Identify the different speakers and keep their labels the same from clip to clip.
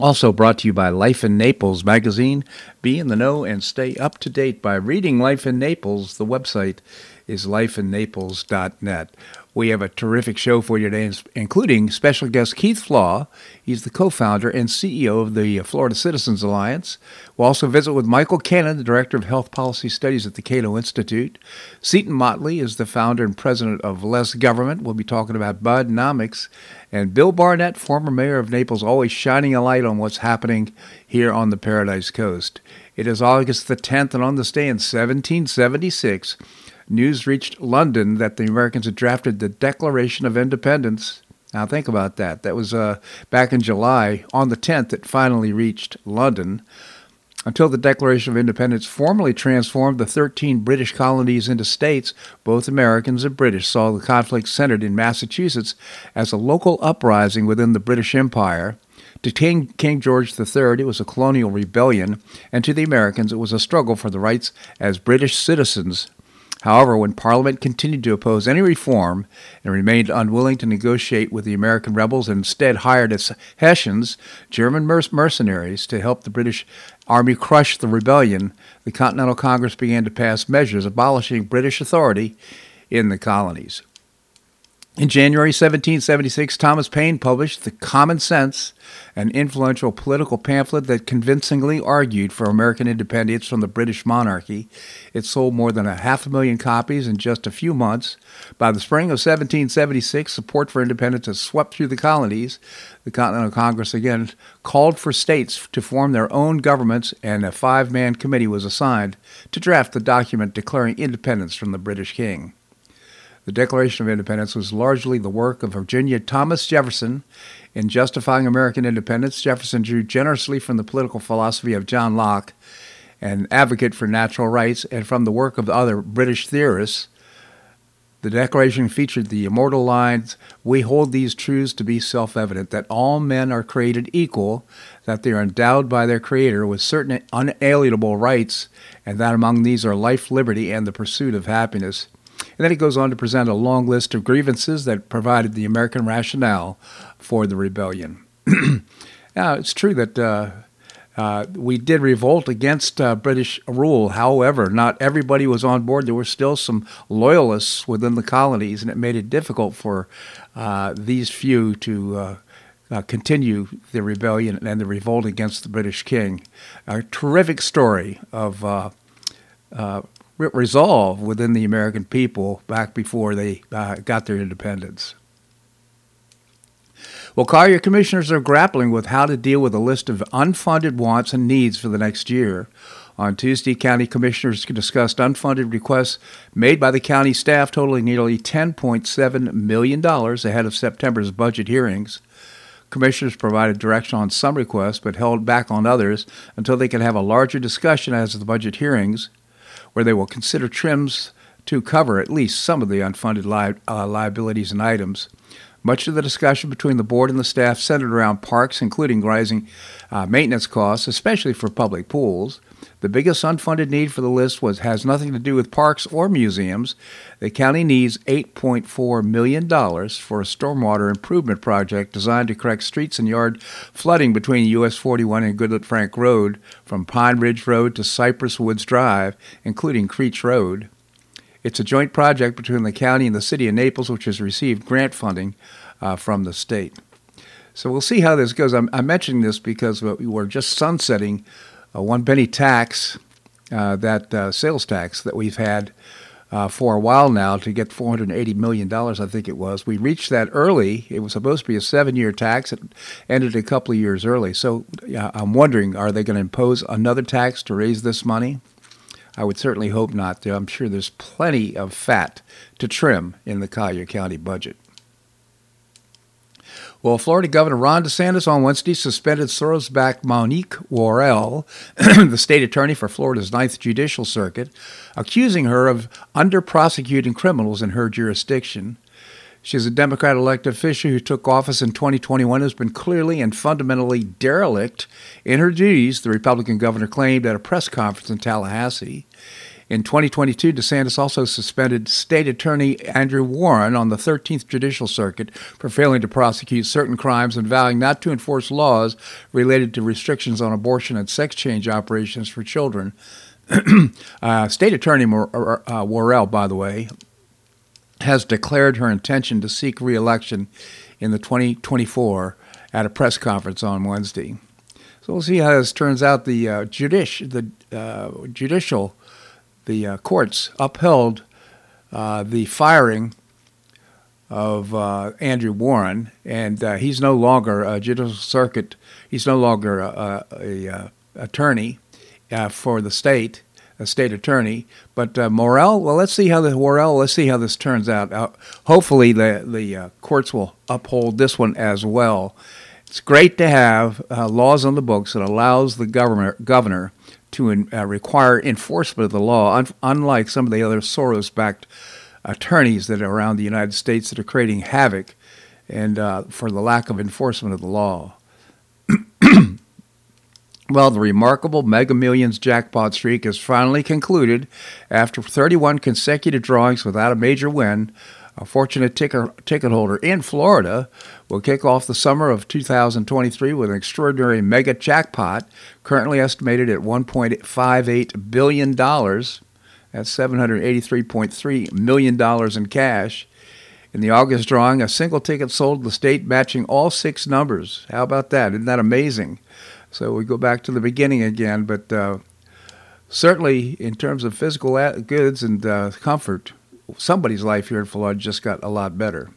Speaker 1: also brought to you by Life in Naples magazine. Be in the know and stay up to date by reading Life in Naples. The website is lifeinnaples.net. We have a terrific show for you today, including special guest Keith Flaugh. He's the co founder and CEO of the Florida Citizens Alliance. We'll also visit with Michael Cannon, the Director of Health Policy Studies at the Cato Institute. Seton Motley is the founder and president of Less Government. We'll be talking about Bidenomics. And Bill Barnett, former mayor of Naples, always shining a light on what's happening here on the Paradise Coast. It is August the 10th, and on this day in 1776, news reached London that the Americans had drafted the Declaration of Independence. Now, think about that. That was uh, back in July. On the 10th, it finally reached London. Until the Declaration of Independence formally transformed the 13 British colonies into states, both Americans and British saw the conflict centered in Massachusetts as a local uprising within the British Empire. To King, King George III, it was a colonial rebellion, and to the Americans, it was a struggle for the rights as British citizens However, when Parliament continued to oppose any reform and remained unwilling to negotiate with the American rebels and instead hired as Hessians, German mercenaries, to help the British Army crush the rebellion, the Continental Congress began to pass measures abolishing British authority in the colonies. In January 1776, Thomas Paine published The Common Sense, an influential political pamphlet that convincingly argued for American independence from the British monarchy. It sold more than a half a million copies in just a few months. By the spring of 1776, support for independence had swept through the colonies. The Continental Congress again called for states to form their own governments, and a five man committee was assigned to draft the document declaring independence from the British king. The Declaration of Independence was largely the work of Virginia Thomas Jefferson. In justifying American independence, Jefferson drew generously from the political philosophy of John Locke, an advocate for natural rights, and from the work of other British theorists. The Declaration featured the immortal lines We hold these truths to be self evident that all men are created equal, that they are endowed by their Creator with certain unalienable rights, and that among these are life, liberty, and the pursuit of happiness. And then he goes on to present a long list of grievances that provided the American rationale for the rebellion. now, it's true that uh, uh, we did revolt against uh, British rule. However, not everybody was on board. There were still some loyalists within the colonies, and it made it difficult for uh, these few to. Uh, uh, continue the rebellion and the revolt against the British king. A terrific story of resolve within the American people back before they uh, got their independence. Well, Collier commissioners are grappling with how to deal with a list of unfunded wants and needs for the next year. On Tuesday, county commissioners discussed unfunded requests made by the county staff totaling nearly $10.7 million ahead of September's budget hearings. Commissioners provided direction on some requests but held back on others until they could have a larger discussion as the budget hearings where they will consider trims to cover at least some of the unfunded li- uh, liabilities and items. Much of the discussion between the board and the staff centered around parks, including rising uh, maintenance costs, especially for public pools. The biggest unfunded need for the list was has nothing to do with parks or museums. The county needs $8.4 million for a stormwater improvement project designed to correct streets and yard flooding between US 41 and Goodlette Frank Road from Pine Ridge Road to Cypress Woods Drive, including Creech Road. It's a joint project between the county and the city of Naples, which has received grant funding uh, from the state. So we'll see how this goes. I'm, I'm mentioning this because we're just sunsetting a one penny tax, uh, that uh, sales tax that we've had uh, for a while now to get $480 million, I think it was. We reached that early. It was supposed to be a seven year tax. It ended a couple of years early. So I'm wondering are they going to impose another tax to raise this money? I would certainly hope not. I'm sure there's plenty of fat to trim in the Collier County budget. Well, Florida Governor Ron DeSantis on Wednesday suspended Soros-backed Monique Worrell, the state attorney for Florida's Ninth Judicial Circuit, accusing her of under-prosecuting criminals in her jurisdiction. She's a Democrat elected official who took office in 2021 has been clearly and fundamentally derelict in her duties, the Republican governor claimed at a press conference in Tallahassee. In 2022, DeSantis also suspended State Attorney Andrew Warren on the 13th Judicial Circuit for failing to prosecute certain crimes and vowing not to enforce laws related to restrictions on abortion and sex change operations for children. uh, State Attorney Mor- uh, Worrell, by the way, has declared her intention to seek reelection in the 2024 at a press conference on Wednesday. So we'll see how this turns out. The uh, judici- the uh, judicial the uh, courts upheld uh, the firing of uh, Andrew Warren, and uh, he's no longer a judicial circuit. He's no longer a, a, a attorney uh, for the state, a state attorney. But Morel, well, let's see how the Morel. Let's see how this turns out. hopefully, the the courts will uphold this one as well. It's great to have laws on the books that allows the governor governor to uh, require enforcement of the law, un- unlike some of the other Soros backed attorneys that are around the United States that are creating havoc and uh, for the lack of enforcement of the law. well, the remarkable Mega Millions jackpot streak is finally concluded after 31 consecutive drawings without a major win a fortunate ticket, ticket holder in Florida will kick off the summer of 2023 with an extraordinary mega jackpot, currently estimated at $1.58 billion. That's $783.3 million in cash. In the August drawing, a single ticket sold the state matching all six numbers. How about that? Isn't that amazing? So we go back to the beginning again, but uh, certainly in terms of physical goods and uh, comfort, somebody's life here in Florida just got a lot better.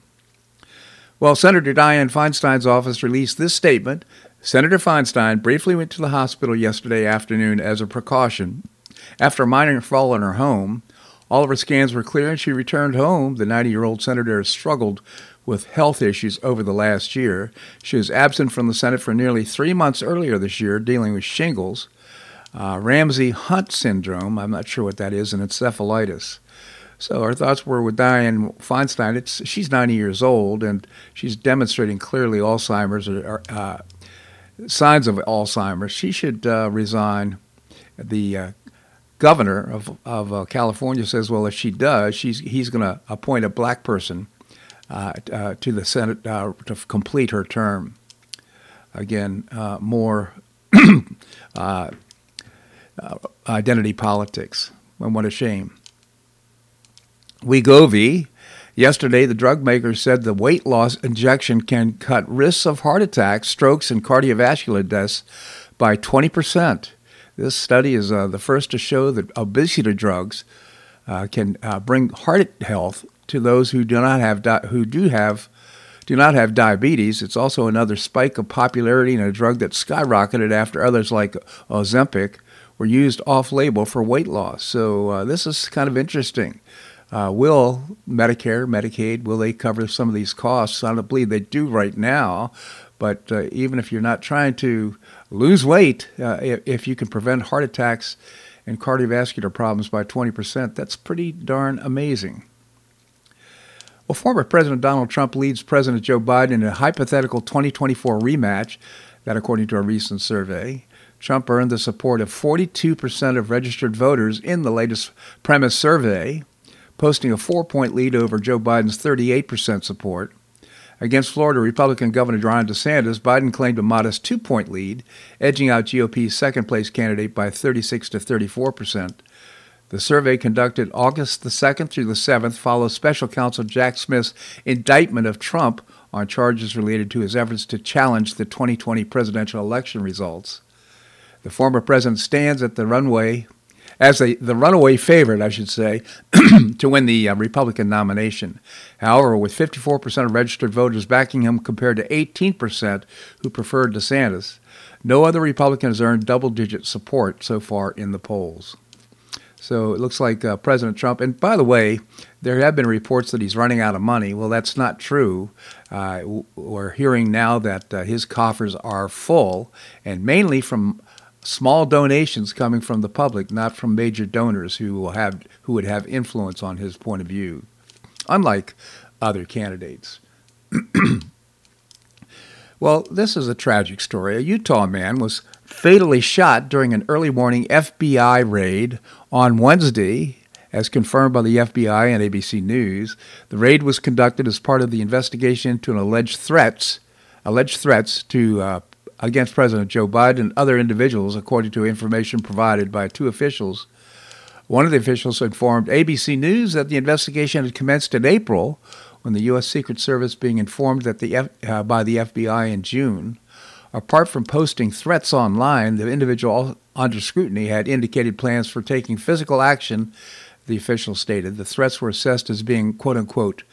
Speaker 1: Well, Senator Dianne Feinstein's office released this statement. Senator Feinstein briefly went to the hospital yesterday afternoon as a precaution. After a minor fall in her home, all of her scans were clear and she returned home. The 90 year old senator has struggled with health issues over the last year. She was absent from the Senate for nearly three months earlier this year, dealing with shingles, uh, Ramsay Hunt syndrome, I'm not sure what that is, and encephalitis. So our thoughts were with Dianne Feinstein. It's she's 90 years old and she's demonstrating clearly Alzheimer's or uh, signs of Alzheimer's. She should uh, resign. The uh, governor of of uh, California says, well, if she does, she's he's going to appoint a black person uh, uh, to the Senate to complete her term. Again, more identity politics. And what a shame. Wegovy. Yesterday, the drug maker said the weight loss injection can cut risks of heart attacks, strokes, and cardiovascular deaths by 20%. This study is uh, the first to show that obesity drugs uh, can uh, bring heart health to those who do not have di- who do have do not have diabetes. It's also another spike of popularity in a drug that skyrocketed after others like Ozempic were used off-label for weight loss. So uh, this is kind of interesting. Uh, will Medicare, Medicaid, will they cover some of these costs? I don't believe they do right now. But uh, even if you're not trying to lose weight, uh, if, if, you can prevent heart attacks and cardiovascular problems by 20%, that's pretty darn amazing. Well, former President Donald Trump leads President Joe Biden in a hypothetical 2024 rematch, that according to a recent survey. Trump earned the support of 42% of registered voters in the latest premise survey posting a four point lead over Joe Biden's 38% support. Against Florida Republican Governor Ron DeSantis, Biden claimed a modest two point lead, edging out GOP's second place candidate by 36 to 34%. The survey conducted August the 2nd through the 7th follows special counsel Jack Smith's indictment of Trump on charges related to his efforts to challenge the 2020 presidential election results. The former president stands at the runway as a, the runaway favorite, I should say, to win the uh, Republican nomination. However, with 54% of registered voters backing him compared to 18% who preferred DeSantis, no other Republican has earned double digit support so far in the polls. So it looks like uh, President Trump, and by the way, there have been reports that he's running out of money. Well, that's not true. Uh, we're hearing now that uh, his coffers are full, and mainly from small donations coming from the public, not from major donors who will have who would have influence on his point of view, unlike other candidates. well, this is a tragic story. A Utah man was fatally shot during an early morning FBI raid on Wednesday, as confirmed by the FBI and ABC News. The raid was conducted as part of the investigation into an alleged threats, alleged threats to uh, against President Joe Biden and other individuals, according to information provided by two officials. One of the officials informed ABC News that the investigation had commenced in April, when the U.S. Secret Service being informed that the F, uh, by the FBI in June. Apart from posting threats online, the individual under scrutiny had indicated plans for taking physical action, the official stated. The threats were assessed as being, quote unquote,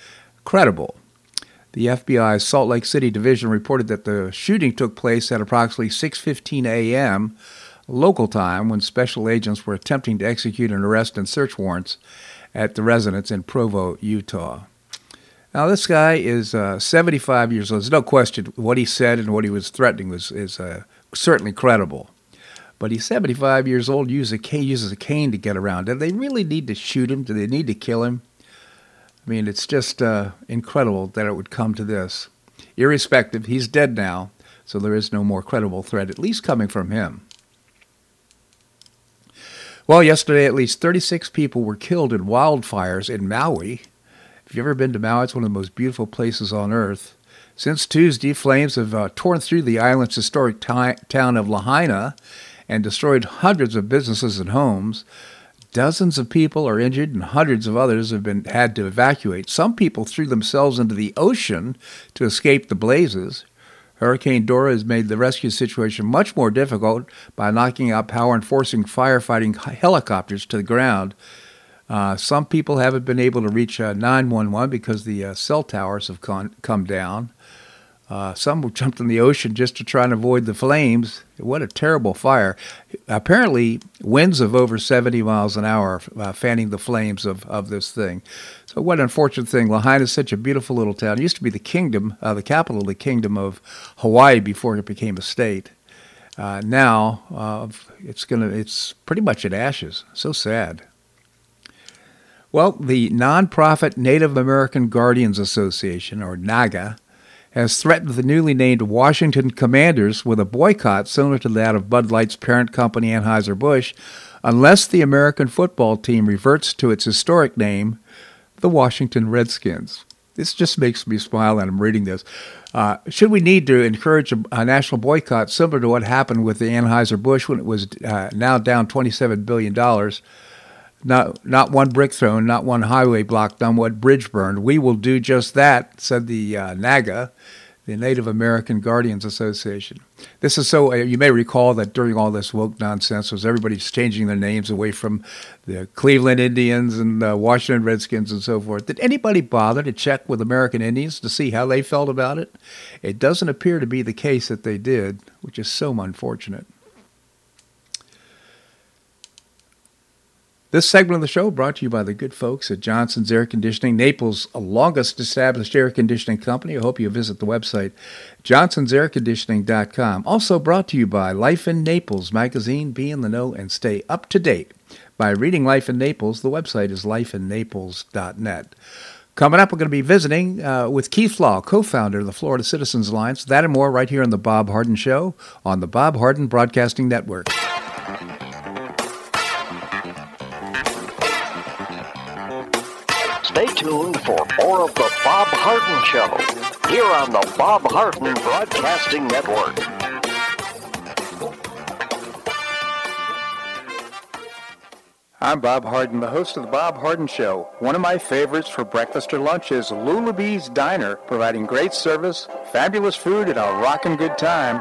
Speaker 1: credible. The FBI's Salt Lake City division reported that the shooting took place at approximately 6:15 a.m. local time when special agents were attempting to execute an arrest and search warrants at the residence in Provo, Utah. Now, this guy is uh, 75 years old. There's no question what he said and what he was threatening was is uh, certainly credible. But he's 75 years old, uses a cane, uses a cane to get around. Do they really need to shoot him? Do they need to kill him? I mean, it's just uh, incredible that it would come to this. Irrespective, he's dead now, so there is no more credible threat, at least coming from him. Well, yesterday, at least 36 people were killed in wildfires in Maui. If you've ever been to Maui, it's one of the most beautiful places on earth. Since Tuesday, flames have uh, torn through the island's historic t- town of Lahaina and destroyed hundreds of businesses and homes. Dozens of people are injured and hundreds of others have been had to evacuate. Some people threw themselves into the ocean to escape the blazes. Hurricane Dora has made the rescue situation much more difficult by knocking out power and forcing firefighting helicopters to the ground. Uh, some people haven't been able to reach uh, 911 because the uh, cell towers have con- come down. Uh, some jumped in the ocean just to try and avoid the flames. What a terrible fire. Apparently, winds of over 70 miles an hour uh, fanning the flames of, of this thing. So, what an unfortunate thing. Lahaina is such a beautiful little town. It used to be the kingdom, uh, the capital of the kingdom of Hawaii before it became a state. now, it's gonna, it's pretty much in ashes. So sad. Well, the nonprofit Native American Guardians Association, or NAGA, has threatened the newly named Washington Commanders with a boycott similar to that of Bud Light's parent company Anheuser-Busch unless the American football team reverts to its historic name, the Washington Redskins. This just makes me smile and I'm reading this. Uh, should we need to encourage a, a, national boycott similar to what happened with the Anheuser-Busch when it was uh, now down $27 billion? Not, not one brick thrown, not one highway blocked, not one bridge burned. We will do just that, said the uh, NAGA, the Native American Guardians Association. This is so, uh, you may recall that during all this woke nonsense was everybody's changing their names away from the Cleveland Indians and the Washington Redskins and so forth. Did anybody bother to check with American Indians to see how they felt about it? It doesn't appear to be the case that they did, which is so unfortunate. This segment of the show brought to you by the good folks at Johnson's Air Conditioning, Naples' longest established air conditioning company. I hope you visit the website, johnsonsairconditioning.com. Also brought to you by Life in Naples magazine. Be in the know and stay up to date by reading Life in Naples. The website is lifeinnaples.net. Coming up, we're going to be visiting uh, with Keith Flaugh, co founder of the Florida Citizens Alliance. That and more right here on The Bob Harden Show on the Bob Harden Broadcasting Network.
Speaker 2: Stay tuned for more of the Bob Harden Show here on the Bob Harden Broadcasting Network.
Speaker 1: I'm Bob Harden, the host of the Bob Harden Show. One of my favorites for breakfast or lunch is Lulabee's Diner, providing great service, fabulous food, and a rockin' good time.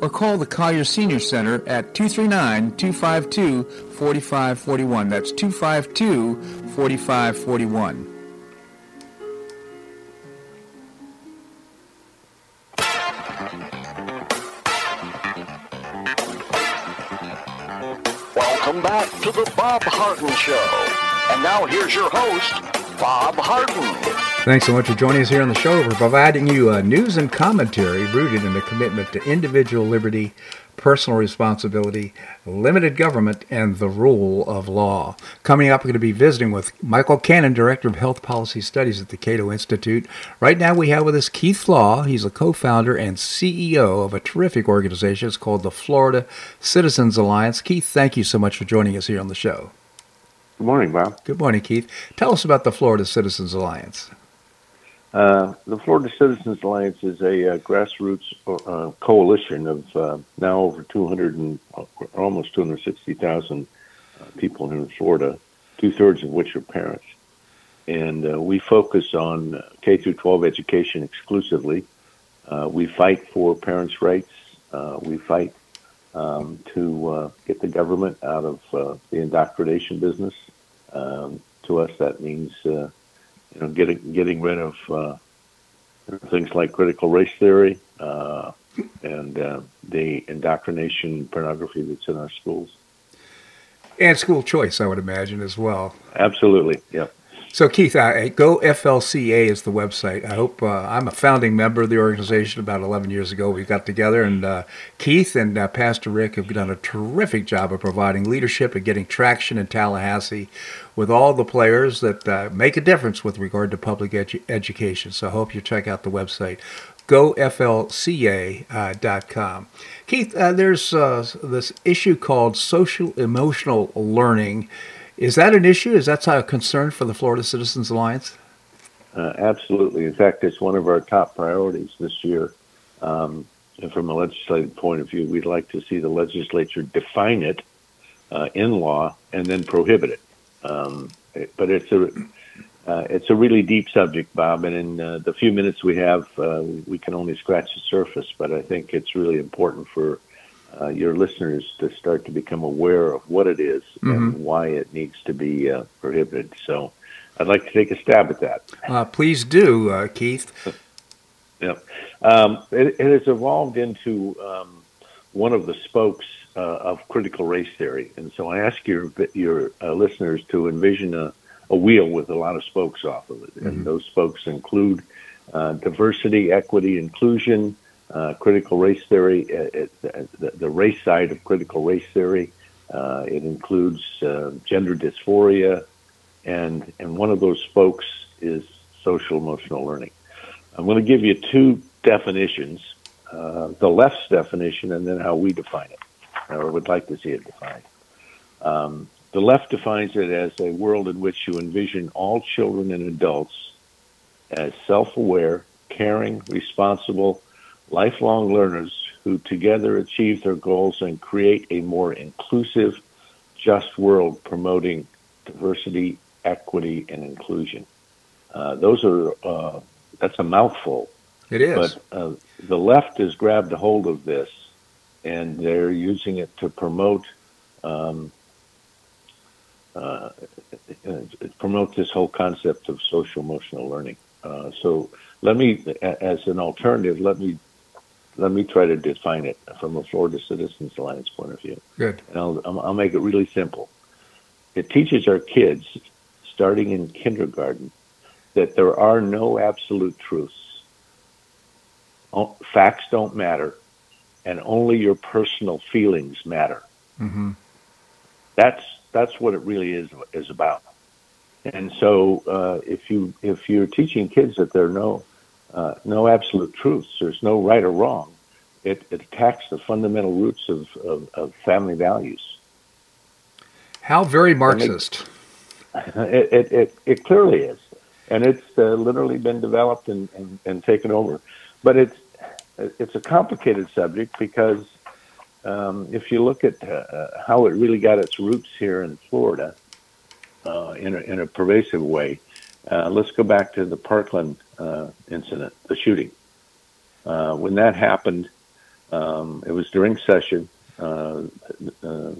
Speaker 1: or call the Collier Senior Center at 239-252-4541. That's 252-4541.
Speaker 2: Welcome back to the Bob Harden Show. And now here's your host, Bob Harden.
Speaker 1: Thanks so much for joining us here on the show. We're providing you uh, news and commentary rooted in a commitment to individual liberty, personal responsibility, limited government, and the rule of law. Coming up, we're going to be visiting with Michael Cannon, Director of Health Policy Studies at the Cato Institute. Right now, we have with us Keith Flaugh. He's a co founder and CEO of a terrific organization. It's called the Florida Citizens Alliance. Keith, thank you so much for joining us here on the show.
Speaker 3: Good morning, Bob.
Speaker 1: Good morning, Keith. Tell us about the Florida Citizens Alliance.
Speaker 3: Uh, the Florida Citizens Alliance is a uh, grassroots uh, coalition of uh, now over 200 and uh, almost 260,000 uh, people in Florida, two thirds of which are parents. And we focus on K through 12 education exclusively. we fight for parents' rights. we fight um, to get the government out of the indoctrination business. Um, to us, that means you know, getting getting rid of uh, things like critical race theory uh, and uh, the indoctrination pornography that's in our schools.
Speaker 1: And school choice, I would imagine, as well.
Speaker 3: Absolutely, yeah.
Speaker 1: So, Keith, Go FLCA is the website. I hope uh, I'm a founding member of the organization about 11 years ago. We got together, and uh, Keith and uh, Pastor Rick have done a terrific job of providing leadership and getting traction in Tallahassee with all the players that uh, make a difference with regard to public edu- education. So, I hope you check out the website goflca.com. Uh, Keith, there's this issue called social emotional learning. Is that an issue? Is that a concern for the Florida Citizens Alliance?
Speaker 3: Uh, absolutely. In fact, it's one of our top priorities this year. Um, and from a legislative point of view, we'd like to see the legislature define it uh, in law and then prohibit it. Um, it but it's a uh, it's a really deep subject, Bob, and in uh, the few minutes we have, uh, we can only scratch the surface. But I think it's really important for uh, your listeners to start to become aware of what it is mm-hmm. and why it needs to be uh, prohibited. So I'd like to take a stab at that.
Speaker 1: Uh, please do, uh, Keith.
Speaker 3: yep. Um, it, it, has evolved into um, one of the spokes uh, of critical race theory. And so I ask your, your uh, listeners to envision a, a, wheel with a lot of spokes off of it. Mm-hmm. And those spokes include diversity, equity, inclusion, uh, critical race theory, it, uh, it, the, the, race side of critical race theory. Uh, it includes uh, gender dysphoria, and and one of those spokes is social emotional learning. I'm going to give you two definitions uh, the left's definition and then how we define it, or would like to see it defined. Um, the left defines it as a world in which you envision all children and adults as self-aware, caring, responsible, lifelong learners who together achieve their goals and create a more inclusive, just world promoting diversity, equity, and inclusion. Uh, those are uh, that's a mouthful.
Speaker 1: It is.
Speaker 3: But uh, the left has grabbed a hold of this, and they're using it to promote um, uh, promote this whole concept of social emotional learning. Uh, so let me, as an alternative, let me let me try to define it from a Florida Citizens Alliance point of view.
Speaker 1: Good.
Speaker 3: And I'll, I'll make it really simple. It teaches our kids, starting in kindergarten, that there are no absolute truths. Facts don't matter, and only your personal feelings matter.
Speaker 1: Mm-hmm.
Speaker 3: That's that's what it really is is about. And so, uh, if you if you're teaching kids that there are no uh, no absolute truths, there's no right or wrong, it, it attacks the fundamental roots of, of, of family values.
Speaker 1: How very Marxist.
Speaker 3: It, it, it, it, clearly is. And it's uh, literally been developed and, and, and, taken over. But it's, it's a complicated subject because um, if you look at uh, how it really got its roots here in Florida uh, in, a, in a pervasive way, uh, let's go back to the Parkland uh, incident, the shooting. Uh, when that happened, um, it was during session, uh, uh,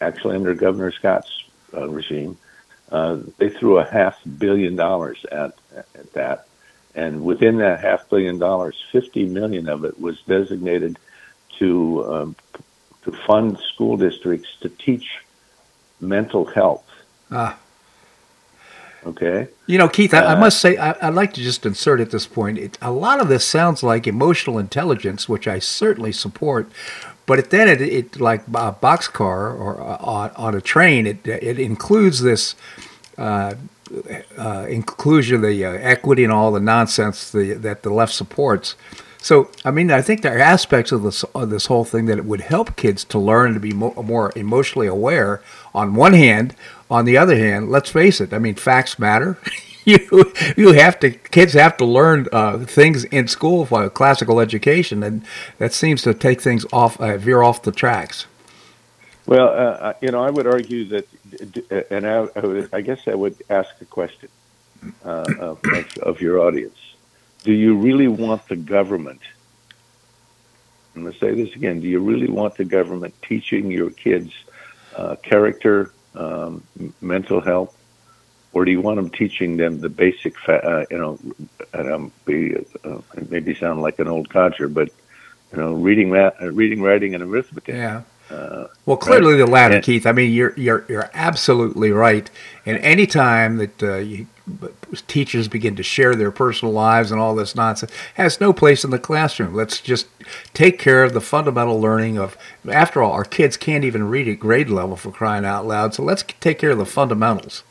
Speaker 3: actually under Governor Scott's uh, regime. Uh, they threw a half billion dollars at, at that. And within that half billion dollars, 50 million of it was designated to, um, to fund school districts to teach mental health.
Speaker 1: Ah.
Speaker 3: Okay.
Speaker 1: You know, Keith, I, I uh, must say, I, would like to just insert at this point. It, a lot of this sounds like emotional intelligence, which I certainly support. But then it, it like a boxcar or uh, on, on a train, it it includes this uh, uh, inclusion, the uh, equity, and all the nonsense the, that the left supports. So, I mean, I think there are aspects of this of this whole thing that it would help kids to learn to be mo- more emotionally aware. On one hand, on the other hand, let's face it. I mean, facts matter. you you have to kids have to learn uh, things in school for classical education, and that seems to take things off uh, veer off the tracks.
Speaker 3: Well, uh, you know, I would argue that, and I, I, would, I guess I would ask a question uh, of, of your audience do you really want the government? I'm going to say this again. Do you really want the government teaching your kids uh, character, um, mental health, or do you want them teaching them the basic, fa- uh, you know, and um, be, uh, maybe sound like an old codger, but you know, reading, that, uh, reading, writing, and arithmetic.
Speaker 1: Yeah. Uh, well, clearly right? the latter, and, Keith. I mean, you're you're you're absolutely right. And any time that uh, you, teachers begin to share their personal lives and all this nonsense has no place in the classroom. Let's just take care of the fundamental learning of. After all, our kids can't even read at grade level for crying out loud. So let's take care of the fundamentals.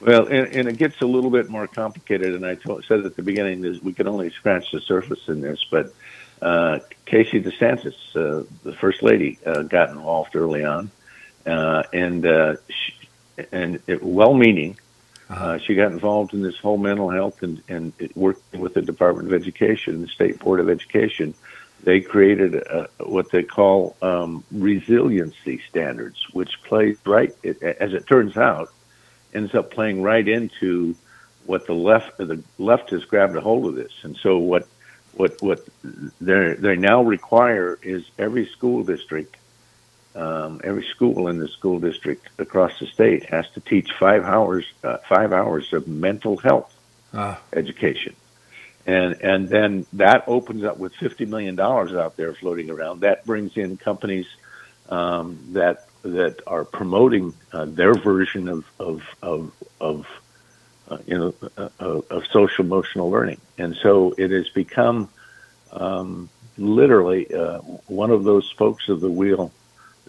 Speaker 3: Well, and, and it gets a little bit more complicated. And I told, said at the beginning that we can only scratch the surface in this, but uh, Casey DeSantis, uh, the first lady, uh, got involved early on, uh, and uh, she, and it, well-meaning. Uh, she got involved in this whole mental health and, and working with the Department of Education, the State Board of Education. They created a, what they call um, resiliency standards, which plays right, it, as it turns out, ends up playing right into what the left the left has grabbed a hold of this. And so what what what they they now require is every school district, um, every school in the school district across the state has to teach five hours uh, five hours of mental health ah. education, and and then that opens up with fifty million dollars out there floating around. That brings in companies um, that that are promoting uh, their version of of of, of uh, you know, uh, uh, of social emotional learning. And so it has become um, literally uh, one of those spokes of the wheel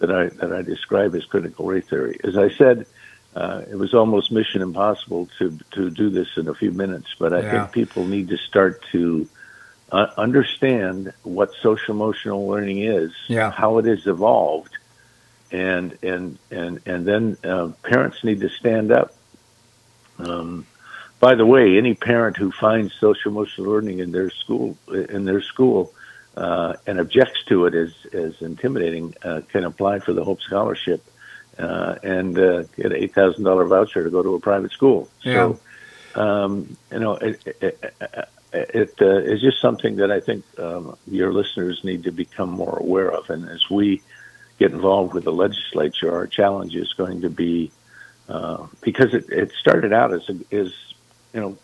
Speaker 3: that I that I describe as critical race theory. As I said, uh, it was almost mission impossible to to do this in a few minutes, but I yeah. think people need to start to uh, understand what social emotional learning is,
Speaker 1: Yeah.
Speaker 3: how it has evolved, and and and and then uh, parents need to stand up. Um, by the way, any parent who finds social emotional learning in their school in their school uh, and objects to it as as intimidating uh, can apply for the Hope Scholarship uh, and uh, get an eight thousand dollar voucher to go to a private school.
Speaker 1: Yeah.
Speaker 3: So, um, you know, it, it, it uh, is just something that I think um, your listeners need to become more aware of. And as we get involved with the legislature, our challenge is going to be uh, because it, it started out as a, as you know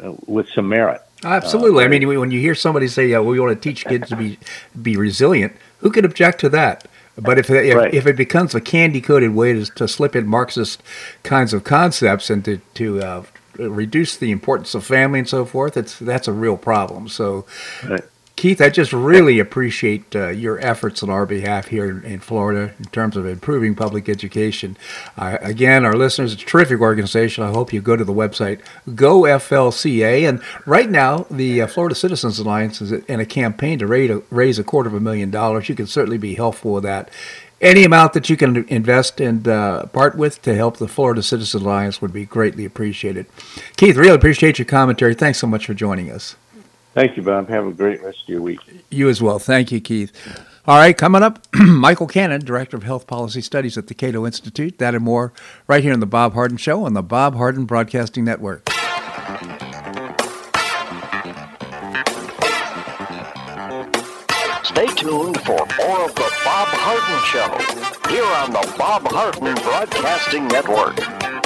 Speaker 3: uh, with some merit.
Speaker 1: Absolutely. I mean, when you hear somebody say, "Yeah, we want to teach kids to be be resilient," who could object to that? But if if,
Speaker 3: Right.
Speaker 1: if it becomes a candy coated way to, to slip in Marxist kinds of concepts and to to uh, reduce the importance of family and so forth, it's that's a real problem. So,
Speaker 3: Right.
Speaker 1: Keith, I just really appreciate uh, your efforts on our behalf here in, Florida in terms of improving public education. Uh, again, our listeners, it's a terrific organization. I hope you go to the website GoFLCA. And right now, the uh, Florida Citizens Alliance is in a campaign to raise a, raise a quarter of a million dollars. You can certainly be helpful with that. Any amount that you can invest and uh, part with to help the Florida Citizens Alliance would be greatly appreciated. Keith, really appreciate your commentary. Thanks so much for joining us.
Speaker 3: Thank you, Bob. Have a great rest of your week.
Speaker 1: You as well. Thank you, Keith. All right, coming up, Michael Cannon, Director of Health Policy Studies at the Cato Institute. That and more right here on The Bob Harden Show on the Bob Harden Broadcasting Network.
Speaker 2: Stay tuned for more of the Bob Harden Show here on the Bob Harden Broadcasting Network.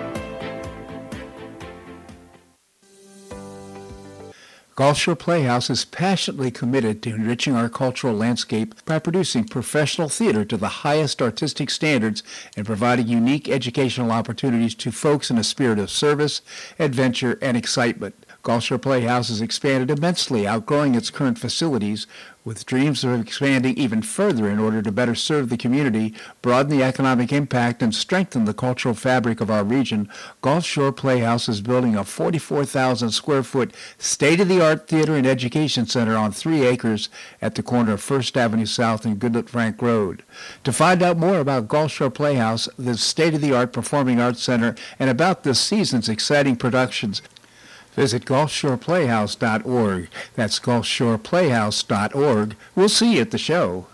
Speaker 4: Gulf Shore Playhouse is passionately committed to enriching our cultural landscape by producing professional theater to the highest artistic standards and providing unique educational opportunities to folks in a spirit of service, adventure, and excitement. Gulf Shore Playhouse has expanded immensely, outgrowing its current facilities, with dreams of expanding even further in order to better serve the community, broaden the economic impact, and strengthen the cultural fabric of our region. Gulf Shore Playhouse is building a 44,000 square foot state-of-the-art theater and education center on three acres at the corner of First Avenue South and Goodlette Frank Road. To find out more about Gulf Shore Playhouse, the state-of-the-art performing arts center, and about this season's exciting productions, Visit GulfshorePlayhouse.org. That's GulfshorePlayhouse.org. We'll see you at the show.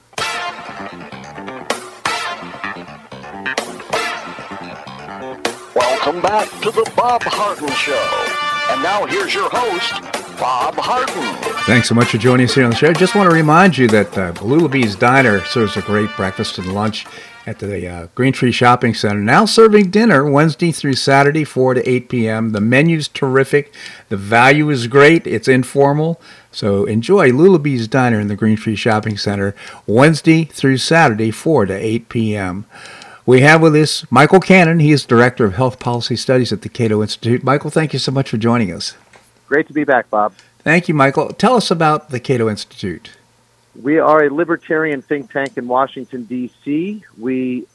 Speaker 2: Welcome back to the Bob Harden Show. And now here's your host, Bob Harden.
Speaker 1: Thanks so much for joining us here on the show. Just want to remind you that uh, Lulabee's Diner serves a great breakfast and lunch at the uh, Green Tree Shopping Center. Now serving dinner Wednesday through Saturday, 4 to 8 p.m. The menu's terrific. The value is great. It's informal. So enjoy Lulabee's Diner in the Green Tree Shopping Center Wednesday through Saturday, 4 to 8 p.m. We have with us Michael Cannon. He is Director of Health Policy Studies at the Cato Institute. Michael, thank you so much for joining us.
Speaker 5: Great to be back, Bob.
Speaker 1: Thank you, Michael. Tell us about the Cato Institute.
Speaker 5: We are a libertarian think tank in Washington, D.C. We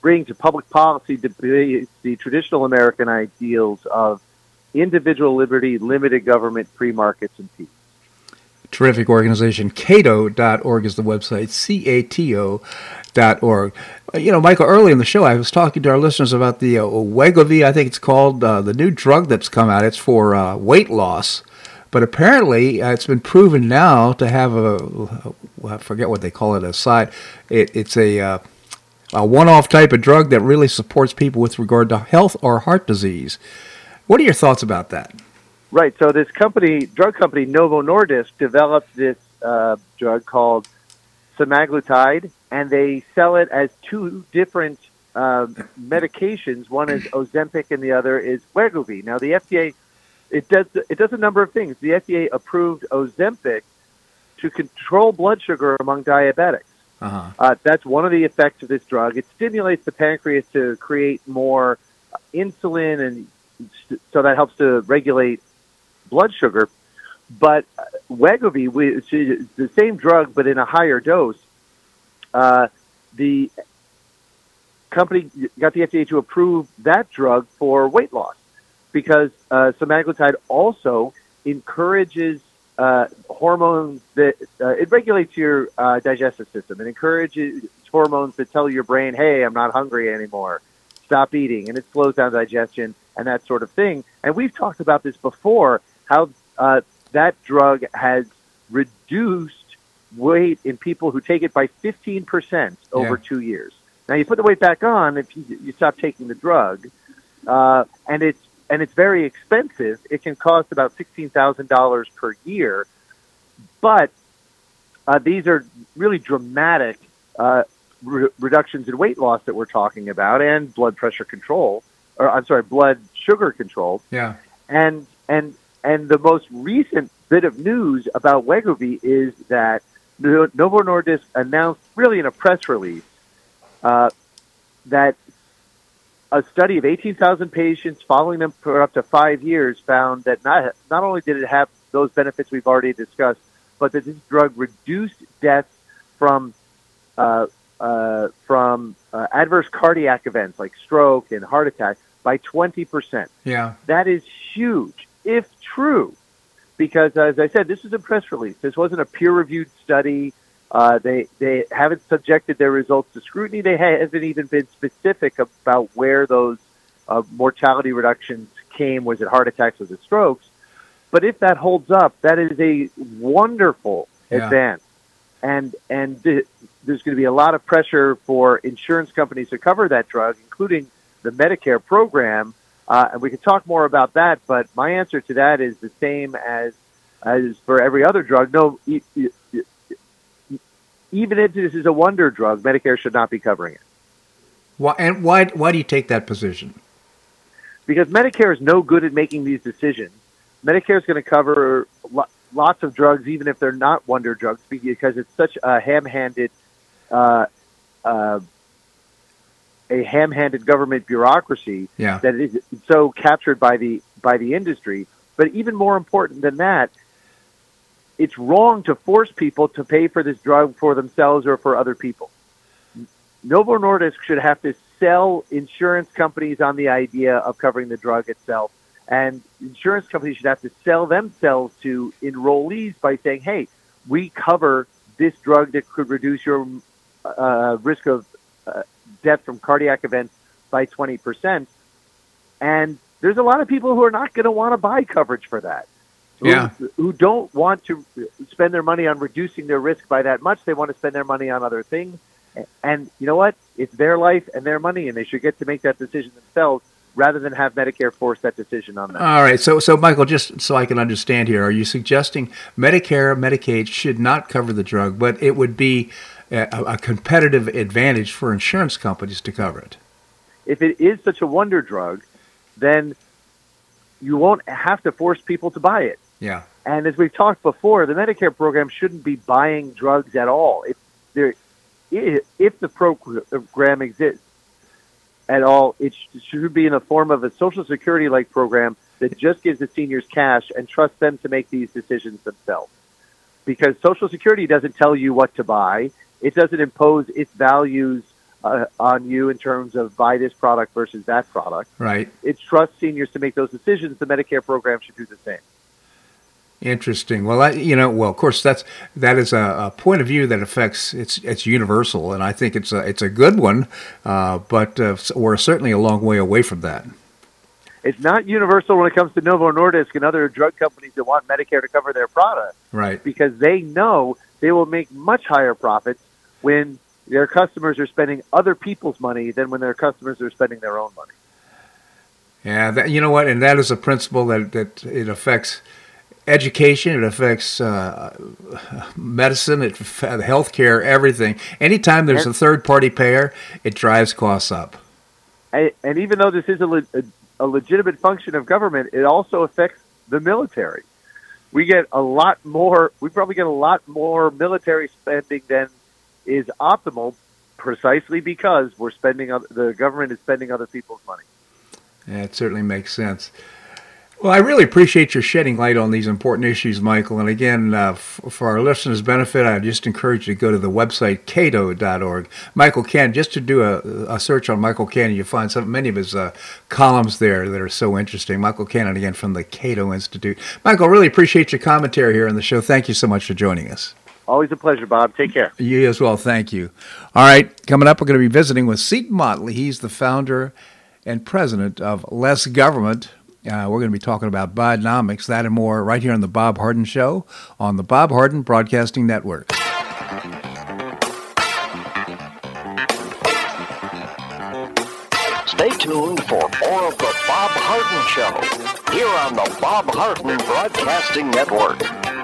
Speaker 5: bring to public policy debate the traditional American ideals of individual liberty, limited government, free markets, and peace.
Speaker 1: Terrific organization. Cato.org is the website. C A T O dot org. Uh, You know, Michael, early in the show, I was talking to our listeners about the uh, Wegovy, I think it's called, uh, the new drug that's come out. It's for uh, weight loss. But apparently, uh, it's been proven now to have a, I forget what they call it, a side. It, it's a, uh, a one-off type of drug that really supports people with regard to health or heart disease. What are your thoughts about that?
Speaker 5: Right. So this company, drug company Novo Nordisk, developed this uh, drug called semaglutide, and they sell it as two different uh, medications. One is Ozempic, and the other is Wegovy. Now the FDA it does it does a number of things. The FDA approved Ozempic to control blood sugar among diabetics.
Speaker 1: Uh-huh.
Speaker 5: Uh, that's one of the effects of this drug. It stimulates the pancreas to create more insulin, and st- so that helps to regulate blood sugar. But uh, Wegovy, which is the same drug but in a higher dose, uh, the company got the FDA to approve that drug for weight loss because uh, semaglutide also encourages uh, hormones that uh, it regulates your uh, digestive system. It encourages hormones that tell your brain, "Hey, I'm not hungry anymore. Stop eating," and it slows down digestion and that sort of thing. And we've talked about this before. How uh, that drug has reduced weight in people who take it by 15% over
Speaker 1: Yeah.
Speaker 5: two years. Now you put the weight back on if you, you stop taking the drug, uh, and it's and it's very expensive. It can cost about sixteen thousand dollars per year, but uh, these are really dramatic uh, re- reductions in weight loss that we're talking about, and blood pressure control, or I'm sorry, blood sugar control.
Speaker 1: Yeah.
Speaker 5: And and and the most recent bit of news about Wegovy is that Novo Nordisk announced, really in a press release, uh, that a study of 18,000 patients following them for up to five years found that not not only did it have those benefits we've already discussed, but that this drug reduced deaths from uh, uh, from uh, adverse cardiac events like stroke and heart attack by 20 percent.
Speaker 1: Yeah.
Speaker 5: That is huge, if true, because as I said, this is a press release. This wasn't a peer-reviewed study. Uh, they they haven't subjected their results to scrutiny. They haven't even been specific about where those uh, mortality reductions came. Was it heart attacks? Was it strokes? But if that holds up, that is a wonderful
Speaker 1: Yeah.
Speaker 5: advance. And and th- there's going to be a lot of pressure for insurance companies to cover that drug, including the Medicare program. Uh, and we can talk more about that. But my answer to that is the same as as for every other drug. No, even if this is a wonder drug, Medicare should not be covering it
Speaker 1: Why and why why do you take that position?
Speaker 5: because Medicare is no good at making these decisions. Medicare is going to cover lo- lots of drugs, even if they're not wonder drugs, because it's such a ham-handed, uh, uh, a ham-handed government bureaucracy
Speaker 1: Yeah.
Speaker 5: that is so captured by the by the industry. But even more important than that, it's wrong to force people to pay for this drug for themselves or for other people. Novo Nordisk should have to sell insurance companies on the idea of covering the drug itself. And insurance companies should have to sell themselves to enrollees by saying, hey, we cover this drug that could reduce your uh, risk of uh, death from cardiac events by 20%. And there's a lot of people who are not going to want to buy coverage for that. Who,
Speaker 1: Yeah.
Speaker 5: who don't want to spend their money on reducing their risk by that much. They want to spend their money on other things. And you know what? It's their life and their money, and they should get to make that decision themselves rather than have Medicare force that decision on them.
Speaker 1: All right. So so Michael, just so I can understand here, are you suggesting Medicare, Medicaid should not cover the drug, but it would be a, a competitive advantage for insurance companies to cover it?
Speaker 5: if it is such a wonder drug, then you won't have to force people to buy it.
Speaker 1: Yeah.
Speaker 5: And as we've talked before, the Medicare program shouldn't be buying drugs at all. If there, if the program exists at all, it should be in the form of a Social Security-like program that just gives the seniors cash and trusts them to make these decisions themselves. Because Social Security doesn't tell you what to buy; it doesn't impose its values uh, on you in terms of buy this product versus that product.
Speaker 1: Right.
Speaker 5: It trusts seniors to make those decisions. The Medicare program should do the same.
Speaker 1: Interesting. Well, I, you know, well, of course, that's that is a, a point of view that affects it's it's universal, and I think it's a it's a good one. Uh, but uh, we're certainly a long way away from that.
Speaker 5: It's not universal when it comes to Novo Nordisk and other drug companies that want Medicare to cover their product
Speaker 1: Right.
Speaker 5: because they know they will make much higher profits when their customers are spending other people's money than when their customers are spending their own money.
Speaker 6: Yeah, that, you know what, and that is a principle that that it affects education, it affects uh, medicine, it healthcare, everything. Anytime there's a third party payer, it drives costs up.
Speaker 5: And, and even though this is a, le- a legitimate function of government, it also affects the military. We get a lot more. We probably get a lot more military spending than is optimal, precisely because we're spending. The government is spending other people's money.
Speaker 6: Yeah, it certainly makes sense. Well, I really appreciate your shedding light on these important issues, Michael. And again, uh, f- for our listeners' benefit, I just encourage you to go to the website cato.org. Michael Cannon, just to do a, a search on Michael Cannon, you find some many of his uh, columns there that are so interesting. Michael Cannon, again, from the Cato Institute. Michael, really appreciate your commentary here on the show. Thank you so much for joining us.
Speaker 5: Always a pleasure, Bob. Take care.
Speaker 6: You as well. Thank you. All right, coming up, we're going to be visiting with Seton Motley. He's the founder and president of Less Government. Uh, we're going to be talking about Bidenomics, that and more, right here on the Bob Harden Show on the Bob Harden Broadcasting Network.
Speaker 2: Stay tuned for more of the Bob Harden Show here on the Bob Harden Broadcasting Network.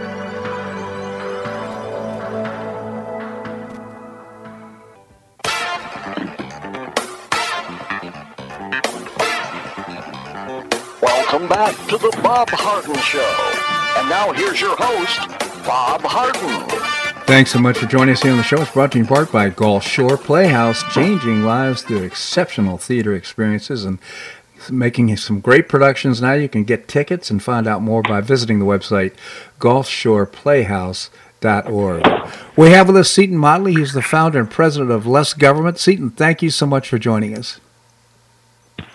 Speaker 2: Back to the Bob Harden Show. And now here's your host, Bob Harden.
Speaker 6: Thanks so much for joining us here on the show. It's brought to you in part by Gulf Shore Playhouse, changing lives through exceptional theater experiences and making some great productions. Now you can get tickets and find out more by visiting the website gulfshoreplayhouse.org. We have with us Seton Motley. He's the founder and president of Less Government. Seton, thank you so much for joining us.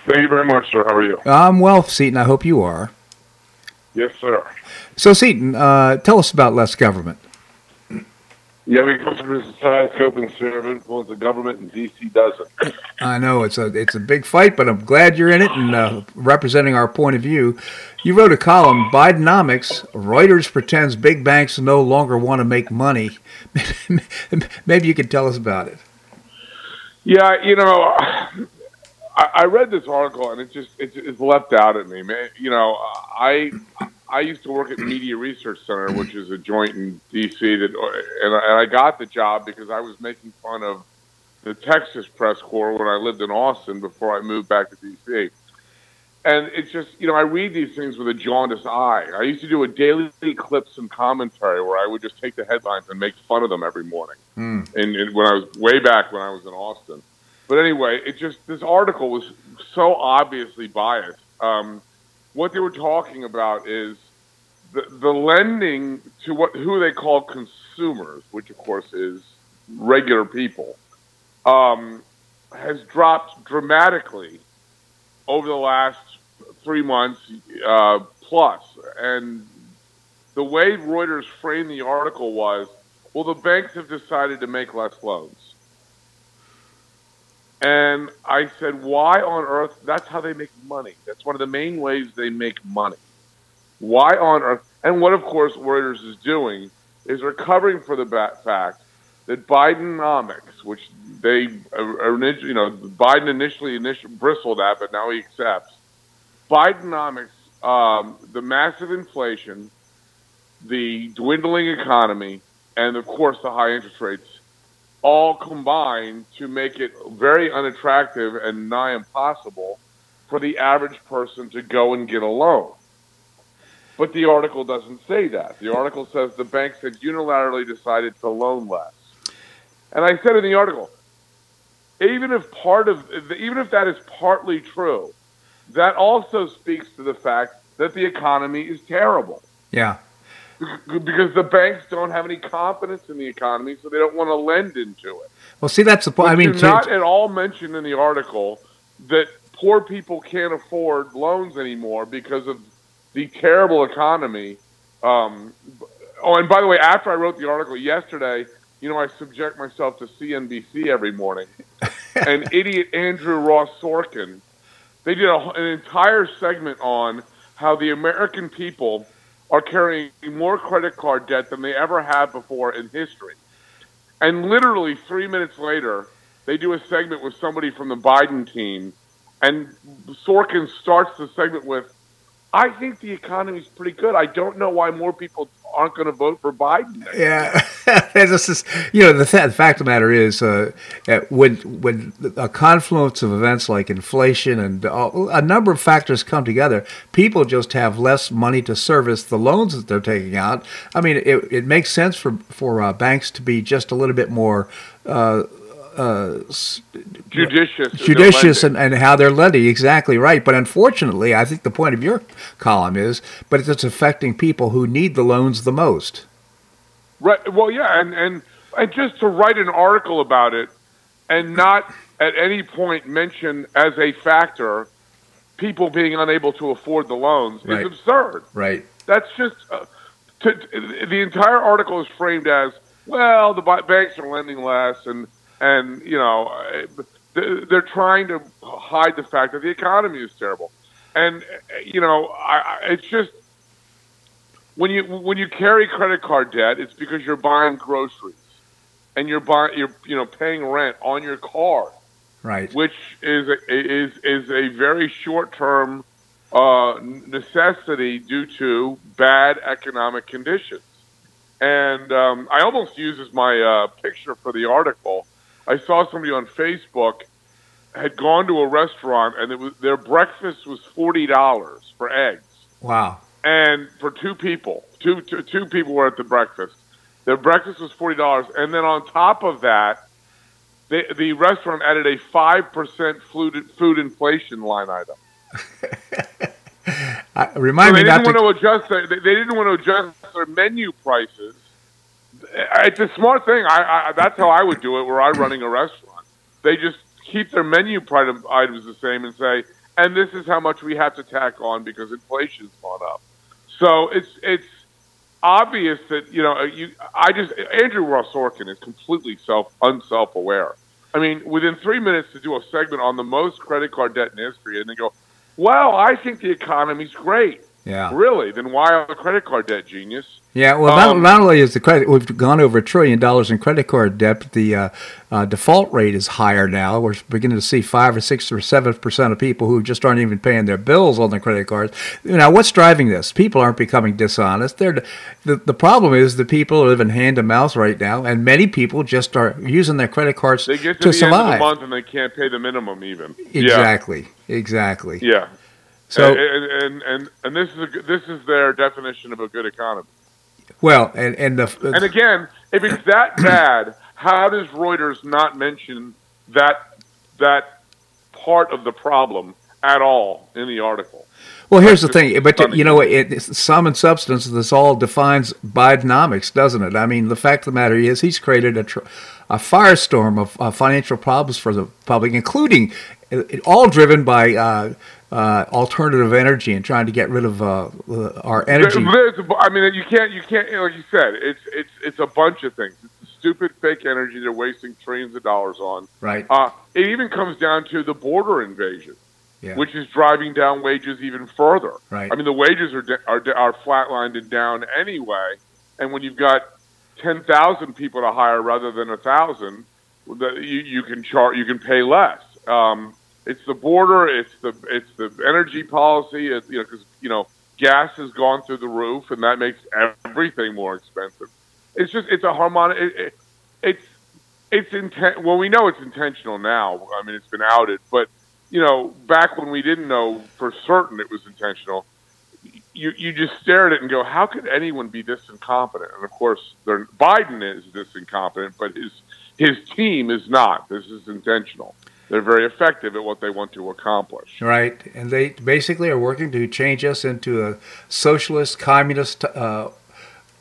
Speaker 7: Thank you very much, sir. How are you?
Speaker 6: I'm well, Seton. I hope you are.
Speaker 7: Yes, sir.
Speaker 6: So, Seton, uh, tell us about less government.
Speaker 7: Yeah, we come from a society and serve influence the government, and DC doesn't.
Speaker 6: I know it's a it's a big fight, but I'm glad you're in it and uh, representing our point of view. You wrote a column, Bidenomics. Reuters pretends big banks no longer want to make money. Maybe you could tell us about it.
Speaker 7: Yeah, you know, I, I read this article and it just it, it's left out at me, man. You know, I I used to work at Media Research Center, which is a joint in D.C. That and I, and I got the job because I was making fun of the Texas press corps when I lived in Austin before I moved back to D.C. and it's just you know I read these things with a jaundiced eye. I used to do a daily clips and commentary where I would just take the headlines and make fun of them every morning.
Speaker 1: Mm.
Speaker 7: And, and when I was way back when I was in Austin, but anyway, it just this article was so obviously biased. Um, what they were talking about is the, the lending to what who they call consumers, which of course is regular people, um, has dropped dramatically over the last three months uh, plus. And the way Reuters framed the article was, well, the banks have decided to make less loans. And I said, why on earth? That's how they make money. That's one of the main ways they make money. Why on earth? And what, of course, Reuters is doing is recovering for the fact that Bidenomics, which they, you know, Biden initially, initially bristled at, but now he accepts, Bidenomics, um, the massive inflation, the dwindling economy, and of course the high interest rates all combine to make it very unattractive and nigh impossible for the average person to go and get a loan. But the article doesn't say that. The article says the banks had unilaterally decided to loan less. And I said in the article, even if part of even if that is partly true, that also speaks to the fact that the economy is terrible.
Speaker 1: Yeah.
Speaker 7: Because the banks don't have any confidence in the economy, so they don't want to lend into it.
Speaker 1: Well, see, that's the point. I mean,
Speaker 7: to, not at all mentioned in the article that poor people can't afford loans anymore because of the terrible economy. Um, oh, and by the way, after I wrote the article yesterday, you know, I subject myself to CNBC every morning. and idiot Andrew Ross Sorkin they did a, an entire segment on how the American people are carrying more credit card debt than they ever have before in history. And literally three minutes later, they do a segment with somebody from the Biden team, and Sorkin starts the segment with, I think the economy is pretty good. I don't know why more people aren't going to vote for Biden.
Speaker 1: Yeah, this is you know the, th- the, fact of the matter is uh, when when a confluence of events like inflation and a number of factors come together, people just have less money to service the loans that they're taking out. I mean, it, it makes sense for for uh, banks to be just a little bit more. Uh,
Speaker 7: judicious,
Speaker 1: judicious, and, and how they're lending. Exactly right. But unfortunately, I think the point of your column is, but it's affecting people who need the loans the most.
Speaker 7: Right. Well, yeah, and and and just to write an article about it, and not at any point mention as a factor people being unable to afford the loans right. is absurd.
Speaker 1: Right.
Speaker 7: That's just uh, to, the entire article is framed as well. The banks are lending less, and and you know they're trying to hide the fact that the economy is terrible. And you know, I, it's just when you when you carry credit card debt, it's because you're buying groceries and you're buying you're you know paying rent on your car,
Speaker 1: right?
Speaker 7: Which is a, is is a very short term uh, necessity due to bad economic conditions. And um, I almost use as my uh, picture for the article I saw somebody on Facebook had gone to a restaurant and it was their breakfast was forty dollars for eggs.
Speaker 1: Wow!
Speaker 7: And for two people, two, two, two people were at the breakfast. Their breakfast was forty dollars, and then on top of that, the the restaurant added a five percent food food inflation line item.
Speaker 1: uh, remind
Speaker 7: so
Speaker 1: me
Speaker 7: they
Speaker 1: not
Speaker 7: didn't
Speaker 1: to...
Speaker 7: want to adjust. Their, they didn't want to adjust their menu prices it's a smart thing. I, I that's how I would do it. Were I running a restaurant, they just keep their menu items the same and say, and this is how much we have to tack on because inflation's gone up. So it's it's obvious that you know you. I just Andrew Ross Sorkin is completely self unself aware. I mean, within three minutes to do a segment on the most credit card debt in history, and then go, "Well, I think the economy's great."
Speaker 1: Yeah.
Speaker 7: Really? Then why all the credit card debt, genius?
Speaker 1: Yeah, well, um, not, not, only is the credit, we've gone over a trillion dollars in credit card debt, but the uh, uh, default rate is higher now. We're beginning to see five or six or seven percent of people who just aren't even paying their bills on their credit cards. Now, what's driving this? People aren't becoming dishonest. They're, the, the problem is the people are living hand to mouth right now, and many people just are using their credit cards
Speaker 7: they get to,
Speaker 1: to
Speaker 7: the
Speaker 1: survive.
Speaker 7: End of the month and they can't pay the minimum even.
Speaker 1: Exactly. Yeah. Exactly.
Speaker 7: Yeah.
Speaker 1: So
Speaker 7: and and and, and this is a, this is their definition of a good economy.
Speaker 1: Well, and and the
Speaker 7: and again, if it's that bad, how does Reuters not mention that that part of the problem at all in the article?
Speaker 1: Well, here's the thing, but you know, it, sum and substance. This all defines Bidenomics, doesn't it? I mean, the fact of the matter is, he's created a, tr- a firestorm of uh, financial problems for the public, including uh, all driven by uh, uh, alternative energy and trying to get rid of uh, our energy.
Speaker 7: I mean, you can't, you can't, like you said, it's it's it's a bunch of things. It's stupid fake energy they're wasting trillions of dollars on.
Speaker 1: Right.
Speaker 7: Uh, it even comes down to the border invasion.
Speaker 1: Yeah.
Speaker 7: Which is driving down wages even further.
Speaker 1: Right.
Speaker 7: I mean, the wages are are are flatlined and down anyway, and when you've got ten thousand people to hire rather than a thousand, you you can chart you can pay less. Um, it's the border. It's the it's the energy policy. It's, you know, because you know gas has gone through the roof, and that makes everything more expensive. It's just it's a harmonic. It, it, it's it's intent. Well, we know it's intentional now. I mean, it's been outed, but you know, back when we didn't know for certain it was intentional, you you just stare at it and go, how could anyone be this incompetent? And of course, Biden is this incompetent, but his his team is not. This is intentional they're very effective at what they want to accomplish.
Speaker 1: Right, and they basically are working to change us into a socialist, communist uh,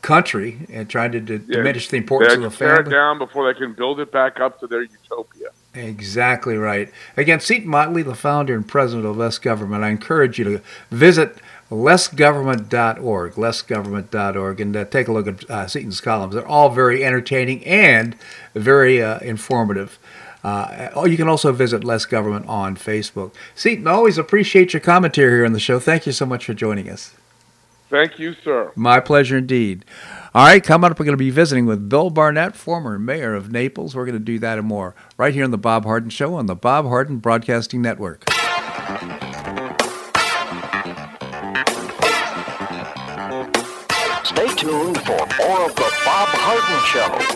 Speaker 1: country and trying to d-
Speaker 7: yeah.
Speaker 1: diminish the importance
Speaker 7: of
Speaker 1: the family.
Speaker 7: Tear it down before they can build it back up to their utopia.
Speaker 1: Exactly right. Again, Seton Motley, the founder and president of Less Government, I encourage you to visit lessgovernment.org, lessgovernment.org, and uh, take a look at uh, Seton's columns. They're all very entertaining and very uh, informative. Uh, oh, you can also visit Less Government on Facebook. Seton, always appreciate your commentary here on the show. Thank you so much for joining us.
Speaker 7: Thank you, sir.
Speaker 1: My pleasure indeed. All right, coming up, we're going to be visiting with Bill Barnett, former mayor of Naples. We're going to do that and more right here on The Bob Harden Show on the Bob Harden Broadcasting Network.
Speaker 2: Stay tuned for more of The Bob Harden Show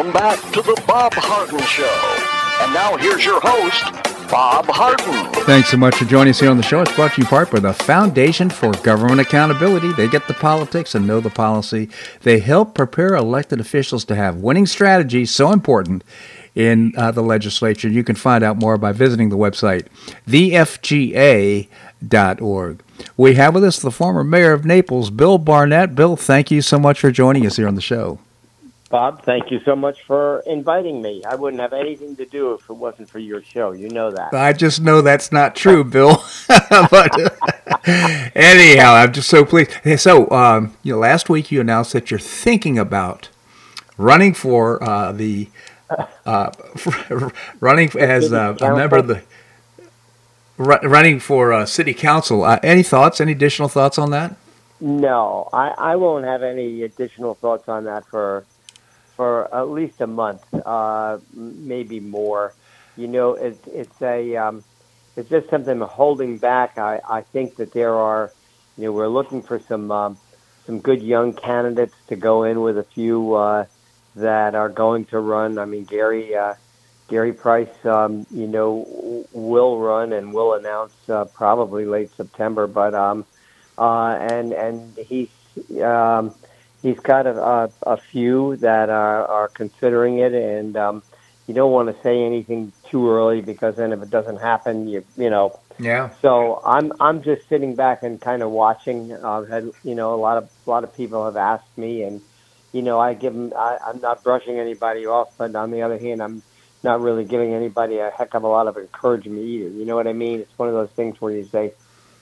Speaker 2: Welcome back to the Bob Harden Show. And now here's your host, Bob Harden.
Speaker 1: Thanks so much for joining us here on the show. It's brought to you part by the Foundation for Government Accountability. They get the politics and know the policy. They help prepare elected officials to have winning strategies so important in uh, the legislature. You can find out more by visiting the website, thefga.org. We have with us the former mayor of Naples, Bill Barnett. Bill, thank you so much for joining us here on the show.
Speaker 8: Bob, thank you so much for inviting me. I wouldn't have anything to do if it wasn't for your show. You know that.
Speaker 1: I just know that's not true, Bill. but anyhow, I'm just so pleased. So, um, you know, last week you announced that you're thinking about running for uh, the uh, running as uh, a member of the running for uh, city council. Uh, any thoughts? Any additional thoughts on that?
Speaker 8: No, I, I won't have any additional thoughts on that for for at least a month, uh, maybe more. You know, it's it's a um, it's just something holding back. I, I think that there are, you know, we're looking for some um, some good young candidates to go in with a few uh, that are going to run. I mean, Gary uh, Gary Price, um, you know, will run and will announce uh, probably late September, but um, uh, and and he's um, he's got a, a, a few that are, are considering it, and um, you don't want to say anything too early because then if it doesn't happen, you you know.
Speaker 1: Yeah.
Speaker 8: So I'm I'm just sitting back and kind of watching. I've had you know a lot of a lot of people have asked me, and you know I give them. I, I'm not brushing anybody off, but on the other hand, I'm not really giving anybody a heck of a lot of encouragement either. You know what I mean? It's one of those things where you say,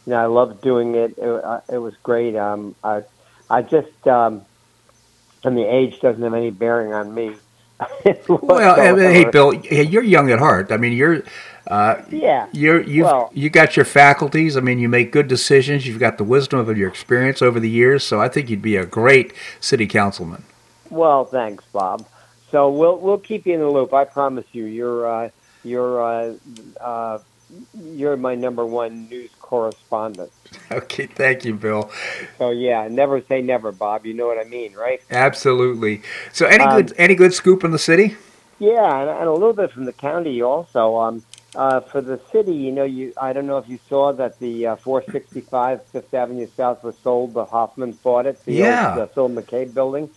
Speaker 8: you know, I love doing it. It, uh, it was great. Um, I I just um, and the age doesn't have any bearing on me.
Speaker 1: well, hey, Bill, you're young at heart. I mean, you're. Uh,
Speaker 8: yeah.
Speaker 1: You're you
Speaker 8: well,
Speaker 1: you got your faculties. I mean, you make good decisions. You've got the wisdom of your experience over the years. So I think you'd be a great city councilman.
Speaker 8: Well, thanks, Bob. So we'll we'll keep you in the loop. I promise you. You're uh, you're uh, uh, you're my number one news correspondent.
Speaker 1: Okay, thank you, Bill.
Speaker 8: So yeah, never say never, Bob. You know what I mean, right?
Speaker 1: Absolutely. So any
Speaker 8: Um,
Speaker 1: good any good scoop in the city?
Speaker 8: Yeah, and, and a little bit from the county also. Um, uh, for the city, you know, you I don't know if you saw that the uh, 465 Fifth Avenue South was sold. The Hoffman bought it. The
Speaker 1: Yeah.
Speaker 8: old, uh, Phil McCabe building.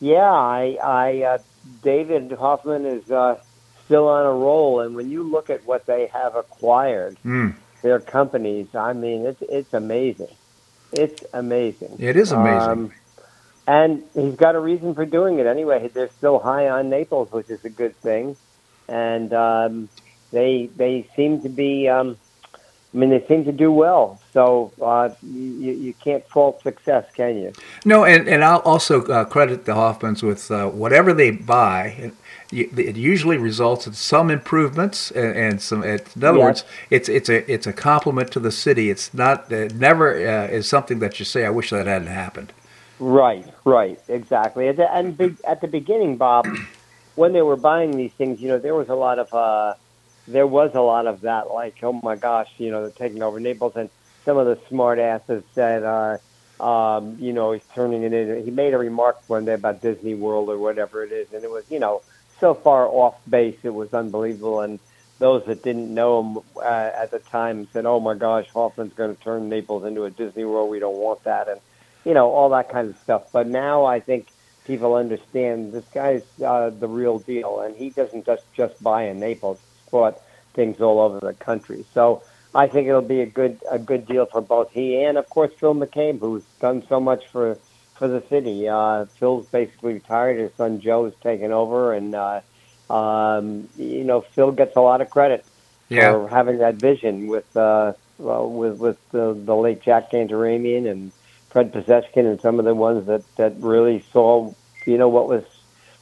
Speaker 8: Yeah, I, I, uh, David Hoffman is uh, still on a roll, and when you look at what they have acquired,
Speaker 1: Mm,
Speaker 8: their companies, I mean, it's it's amazing. It's amazing.
Speaker 1: it is amazing.
Speaker 8: Um, and he's got a reason for doing it anyway. They're still high on Naples, which is a good thing. And um, they they seem to be, um, I mean, they seem to do well. So uh, you, you can't fault success, can you?
Speaker 1: No, and, and I'll also uh, credit the Hoffmans with uh, whatever they buy. It, it usually results in some improvements and, and some. In other
Speaker 8: Yes.
Speaker 1: words, it's it's a it's a compliment to the city. It's not uh, never uh, is something that you say, "I wish that hadn't happened."
Speaker 8: Right, right, exactly. The, and be, at the beginning, Bob, when they were buying these things, you know, there was a lot of uh, there was a lot of that, like, oh my gosh, you know, they're taking over Naples, and some of the smart asses said, uh, um, you know, he's turning it in. He made a remark one day about Disney World or whatever it is, and it was, you know, so far off base, it was unbelievable, and those that didn't know him uh, at the time said, "Oh my gosh, Hoffman's going to turn Naples into a Disney World. We don't want that." And you know, all that kind of stuff. But now I think people understand this guy's uh, the real deal, and he doesn't just just buy in Naples. He's bought things all over the country. So I think it'll be a good a good deal for both he and, of course, Phil McCabe, who's done so much for for the city. Uh, Phil's basically retired. His son Joe has taken over, and uh, um, you know, Phil gets a lot of credit
Speaker 1: Yeah.
Speaker 8: for having that vision with uh, well, with with the, the late Jack Antaramian and Fred Pezeshkan and some of the ones that that really saw you know what was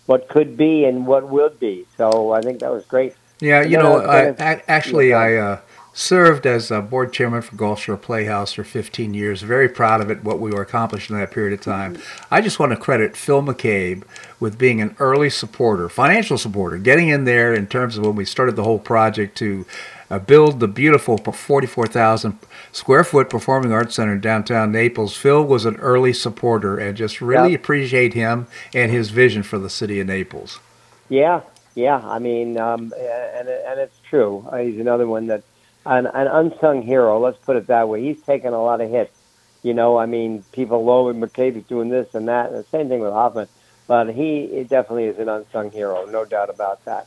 Speaker 8: what could be and what would be. So I think that was great.
Speaker 1: Yeah, you know,
Speaker 8: I was
Speaker 1: I,
Speaker 8: gonna-
Speaker 1: I, actually, I uh, served as a board chairman for Gulf Shore Playhouse for 15 years. Very proud of it, what we were accomplishing in that period of time. I just want to credit Phil McCabe with being an early supporter, financial supporter, getting in there in terms of when we started the whole project to uh, build the beautiful 44,000 square foot performing arts center in downtown Naples. Phil was an early supporter and just really
Speaker 8: Yeah.
Speaker 1: appreciate him and his vision for the city of Naples.
Speaker 8: Yeah, yeah. I mean, um, and and it's true. Uh, he's another one that an, an unsung hero. Let's put it that way. He's taken a lot of hits. You know, I mean, people, oh, McCabe is doing this and that, and the same thing with Hoffman. But he definitely is an unsung hero, no doubt about that.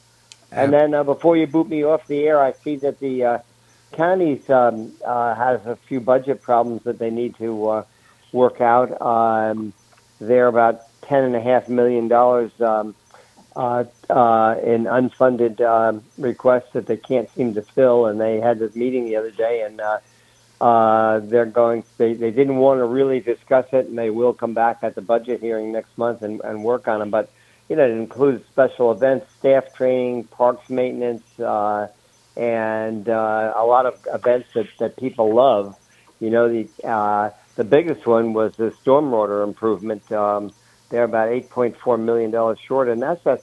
Speaker 8: And then uh, before you boot me off the air, I see that the uh, county's um, uh, has a few budget problems that they need to uh, work out. Um, they're about ten and a half million dollars um, uh, uh, in unfunded um, requests that they can't seem to fill. And they had this meeting the other day, and uh, uh, they're going. They they didn't want to really discuss it, and they will come back at the budget hearing next month and, and work on them. But you know, it includes special events, staff training, parks maintenance, uh, and uh, a lot of events that, that people love. You know, the uh, the biggest one was the stormwater improvement. Um, they're about eight point four million dollars short, and that's a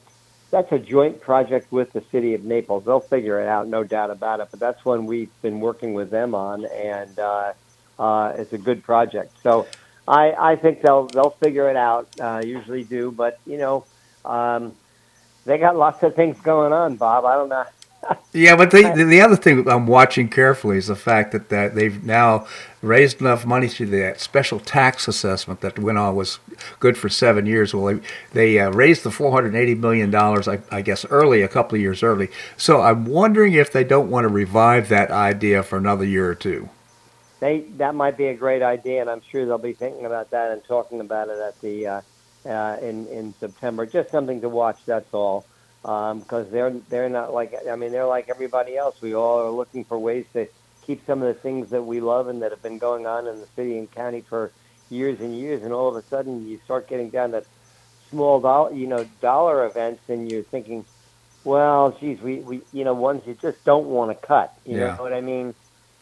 Speaker 8: that's a joint project with the city of Naples. They'll figure it out, no doubt about it. But that's one we've been working with them on, and uh, uh, it's a good project. So I, I think they'll they'll figure it out. Uh, usually do, but you know, um, they got lots of things going on, Bob. I don't know.
Speaker 1: Yeah, but the the other thing I'm watching carefully is the fact that, that they've now raised enough money through that special tax assessment that went on was good for seven years. Well, they, they uh, raised the 480 million dollars, I, I guess, early, a couple of years early. So I'm wondering if they don't want to revive that idea for another year or two.
Speaker 8: They that might be a great idea, and I'm sure they'll be thinking about that and talking about it at the uh, uh, in in September. Just something to watch. That's all because um, they're they're not like I mean they're like everybody else. We all are looking for ways to keep some of the things that we love and that have been going on in the city and county for years and years, and all of a sudden you start getting down to small dollar you know dollar events, and you're thinking, well, geez, we, we you know ones you just don't want to cut. You
Speaker 1: Yeah.
Speaker 8: know what I mean?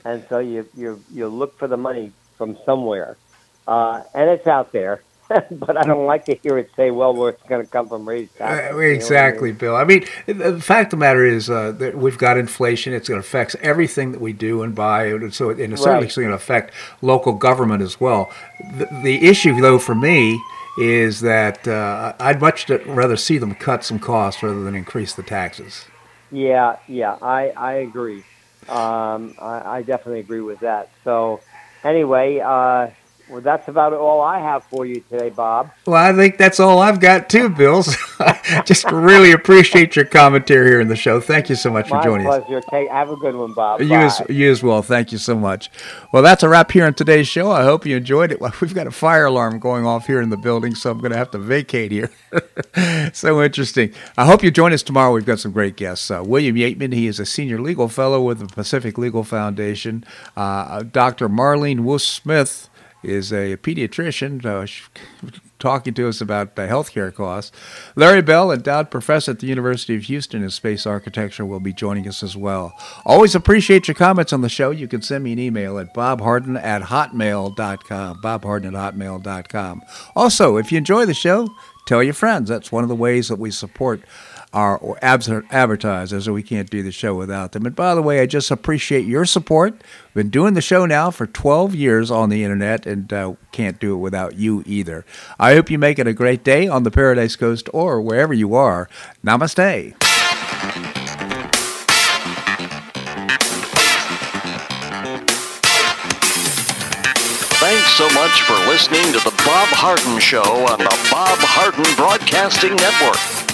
Speaker 8: And so you you you look for the money from somewhere, uh, and it's out there. but I don't like to hear it say, "Well, well it's going to come from raised taxes."
Speaker 1: Uh,
Speaker 8: you know I mean?
Speaker 1: exactly, Bill. I mean, the fact of the matter is uh, that we've got inflation. It's going to affect everything that we do and buy, and so and it's certainly
Speaker 8: Right.
Speaker 1: going to affect local government as well. The, the issue, though, for me is that uh, I'd much rather see them cut some costs rather than increase the taxes.
Speaker 8: Yeah, yeah, I I agree. Um, I, I definitely agree with that. So, anyway, uh, well, that's about all I have for you today, Bob.
Speaker 1: Well, I think that's all I've got too, Bill. So Just really appreciate your commentary here in the show. Thank you so much for
Speaker 8: My
Speaker 1: joining us.
Speaker 8: pleasure. Take, have a good one, Bob.
Speaker 1: You as, you as well. Thank you so much. Well, that's a wrap here on today's show. I hope you enjoyed it. Well, we've got a fire alarm going off here in the building, so I'm going to have to vacate here. so interesting. I hope you join us tomorrow. We've got some great guests. Uh, William Yeatman, he is a senior legal fellow with the Pacific Legal Foundation. Uh, Dr. Marlene Woos Smith is a pediatrician. Uh, talking to us about the healthcare costs. Larry Bell, endowed professor at the University of Houston in space architecture, will be joining us as well. Always appreciate your comments on the show. You can send me an email at bobharden at hotmail.com. bobharden at hotmail.com. Also, if you enjoy the show, tell your friends. That's one of the ways that we support abs- advertisers, or we can't do the show without them. And by the way, I just appreciate your support. We've Been doing the show now for 12 years on the internet, and uh, can't do it without you either. I hope you make it a great day on the Paradise Coast or wherever you are. Namaste.
Speaker 2: Thanks so much for listening to The Bob Harden Show on the Bob Harden Broadcasting Network.